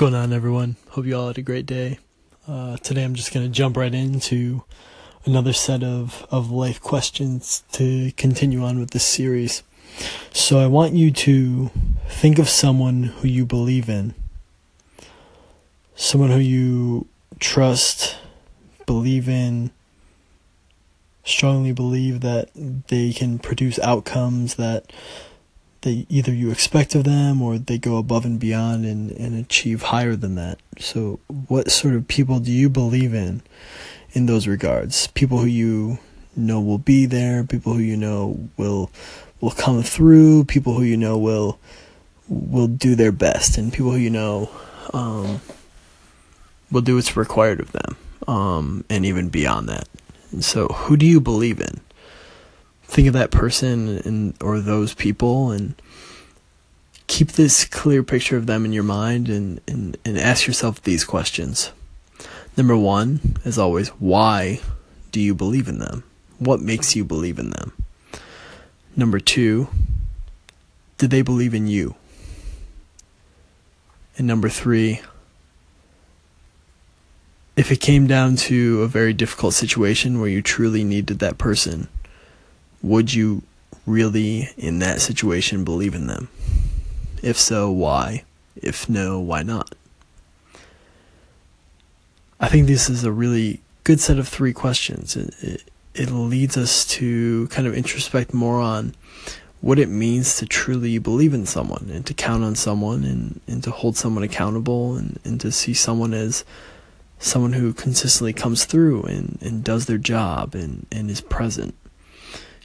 going on, everyone? Hope you all had a great day. Uh, today, I'm just going to jump right into another set of, of life questions to continue on with this series. So, I want you to think of someone who you believe in, someone who you trust, believe in, strongly believe that they can produce outcomes that they either you expect of them or they go above and beyond and, and achieve higher than that. So what sort of people do you believe in in those regards? People who you know will be there, people who you know will will come through, people who you know will will do their best and people who you know um, will do what's required of them. Um, and even beyond that. And so who do you believe in? Think of that person and or those people and keep this clear picture of them in your mind and, and, and ask yourself these questions. Number one, as always, why do you believe in them? What makes you believe in them? Number two, did they believe in you? And number three, if it came down to a very difficult situation where you truly needed that person, would you really, in that situation, believe in them? If so, why? If no, why not? I think this is a really good set of three questions. It, it, it leads us to kind of introspect more on what it means to truly believe in someone and to count on someone and, and to hold someone accountable and, and to see someone as someone who consistently comes through and, and does their job and, and is present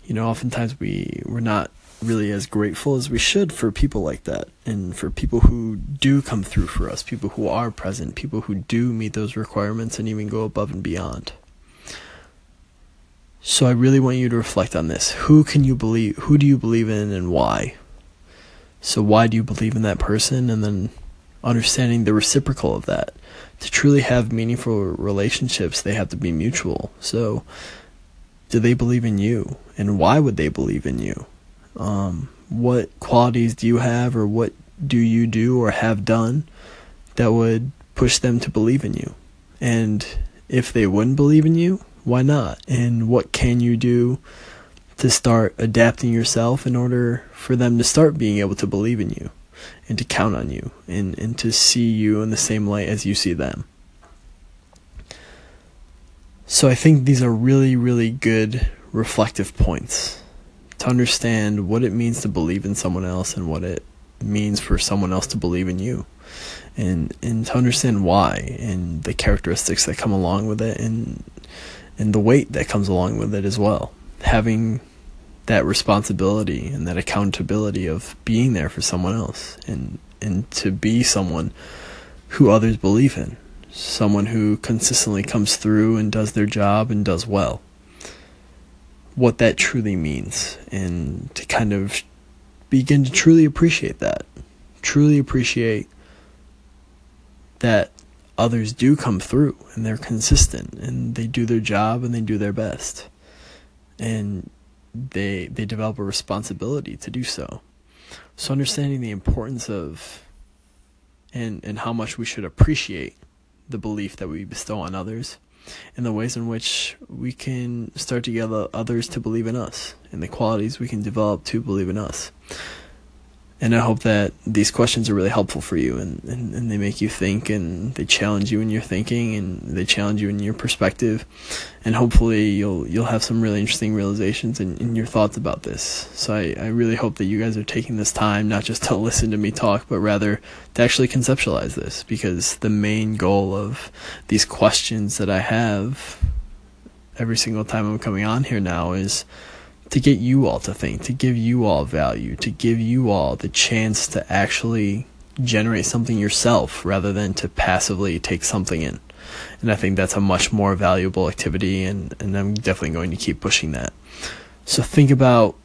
you know, oftentimes we we're not really as grateful as we should for people like that and for people who do come through for us, people who are present, people who do meet those requirements and even go above and beyond. So I really want you to reflect on this. Who can you believe who do you believe in and why? So why do you believe in that person and then understanding the reciprocal of that. To truly have meaningful relationships, they have to be mutual. So do they believe in you? And why would they believe in you? Um, what qualities do you have, or what do you do or have done that would push them to believe in you? And if they wouldn't believe in you, why not? And what can you do to start adapting yourself in order for them to start being able to believe in you and to count on you and, and to see you in the same light as you see them? So I think these are really, really good reflective points to understand what it means to believe in someone else and what it means for someone else to believe in you. And and to understand why and the characteristics that come along with it and and the weight that comes along with it as well. Having that responsibility and that accountability of being there for someone else and and to be someone who others believe in someone who consistently comes through and does their job and does well. What that truly means, and to kind of begin to truly appreciate that. Truly appreciate that others do come through and they're consistent and they do their job and they do their best. And they they develop a responsibility to do so. So understanding the importance of and and how much we should appreciate the belief that we bestow on others and the ways in which we can start to get others to believe in us and the qualities we can develop to believe in us and I hope that these questions are really helpful for you and, and, and, they make you think and they challenge you in your thinking and they challenge you in your perspective and hopefully you'll you'll have some really interesting realizations in, in your thoughts about this. So I, I really hope that you guys are taking this time not just to listen to me talk but rather to actually conceptualize this because the main goal of these questions that I have every single time I'm coming on here now is to get you all to think, to give you all value, to give you all the chance to actually generate something yourself rather than to passively take something in. And I think that's a much more valuable activity, and, and I'm definitely going to keep pushing that. So think about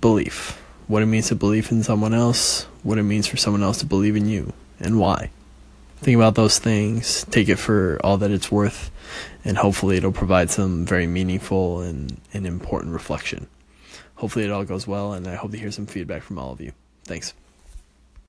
belief what it means to believe in someone else, what it means for someone else to believe in you, and why. Think about those things, take it for all that it's worth, and hopefully it'll provide some very meaningful and, and important reflection hopefully it all goes well, and I hope to hear some feedback from all of you. Thanks.